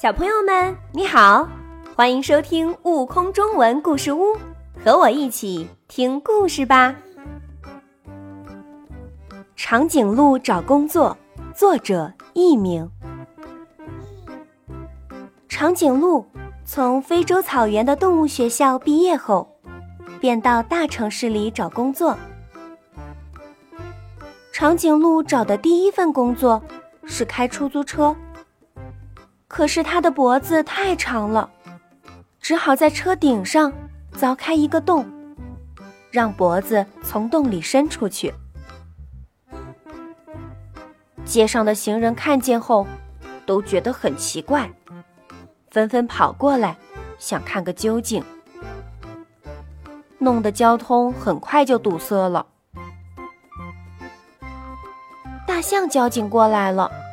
小朋友们，你好，欢迎收听《悟空中文故事屋》，和我一起听故事吧。长颈鹿找工作，作者佚名。长颈鹿从非洲草原的动物学校毕业后，便到大城市里找工作。长颈鹿找的第一份工作是开出租车。可是它的脖子太长了，只好在车顶上凿开一个洞，让脖子从洞里伸出去。街上的行人看见后，都觉得很奇怪，纷纷跑过来想看个究竟，弄得交通很快就堵塞了。大象交警过来了。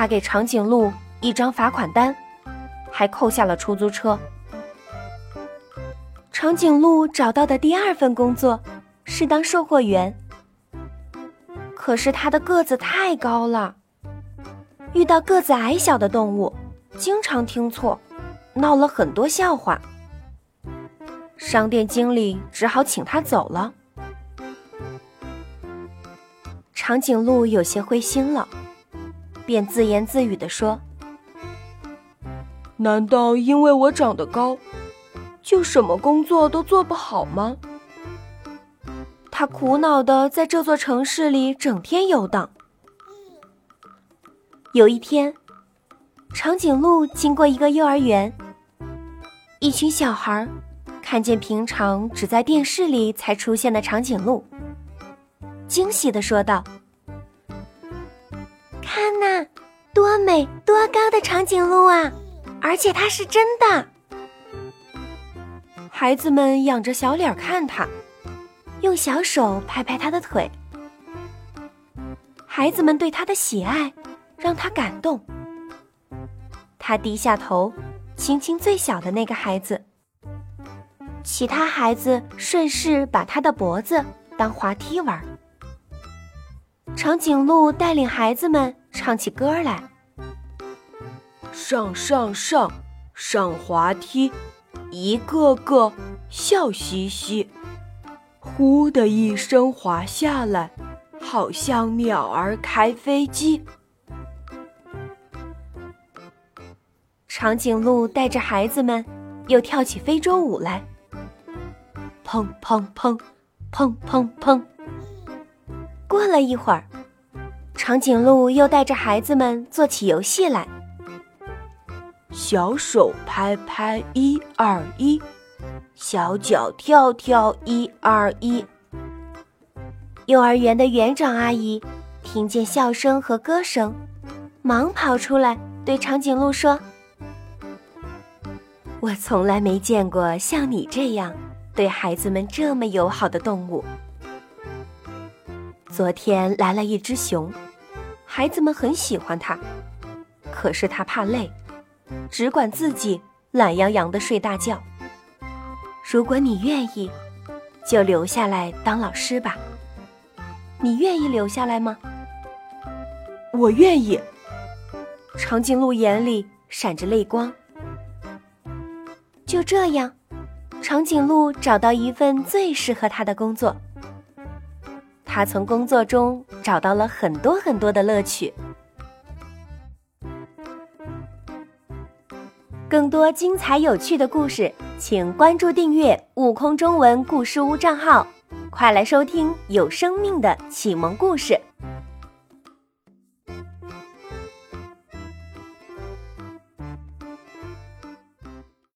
他给长颈鹿一张罚款单，还扣下了出租车。长颈鹿找到的第二份工作是当售货员，可是他的个子太高了，遇到个子矮小的动物，经常听错，闹了很多笑话。商店经理只好请他走了。长颈鹿有些灰心了。便自言自语地说：“难道因为我长得高，就什么工作都做不好吗？”他苦恼地在这座城市里整天游荡。有一天，长颈鹿经过一个幼儿园，一群小孩看见平常只在电视里才出现的长颈鹿，惊喜地说道。看呐，多美多高的长颈鹿啊！而且它是真的。孩子们仰着小脸看它，用小手拍拍它的腿。孩子们对它的喜爱让它感动。他低下头，亲亲最小的那个孩子。其他孩子顺势把它的脖子当滑梯玩。长颈鹿带领孩子们。唱起歌来，上上上上滑梯，一个个笑嘻嘻，呼的一声滑下来，好像鸟儿开飞机。长颈鹿带着孩子们又跳起非洲舞来，砰砰砰，砰砰砰。过了一会儿。长颈鹿又带着孩子们做起游戏来，小手拍拍一二一，小脚跳跳一二一。幼儿园的园长阿姨听见笑声和歌声，忙跑出来对长颈鹿说：“我从来没见过像你这样对孩子们这么友好的动物。昨天来了一只熊。”孩子们很喜欢他，可是他怕累，只管自己懒洋洋的睡大觉。如果你愿意，就留下来当老师吧。你愿意留下来吗？我愿意。长颈鹿眼里闪着泪光。就这样，长颈鹿找到一份最适合他的工作。他从工作中找到了很多很多的乐趣。更多精彩有趣的故事，请关注订阅“悟空中文故事屋”账号，快来收听有生命的启蒙故事。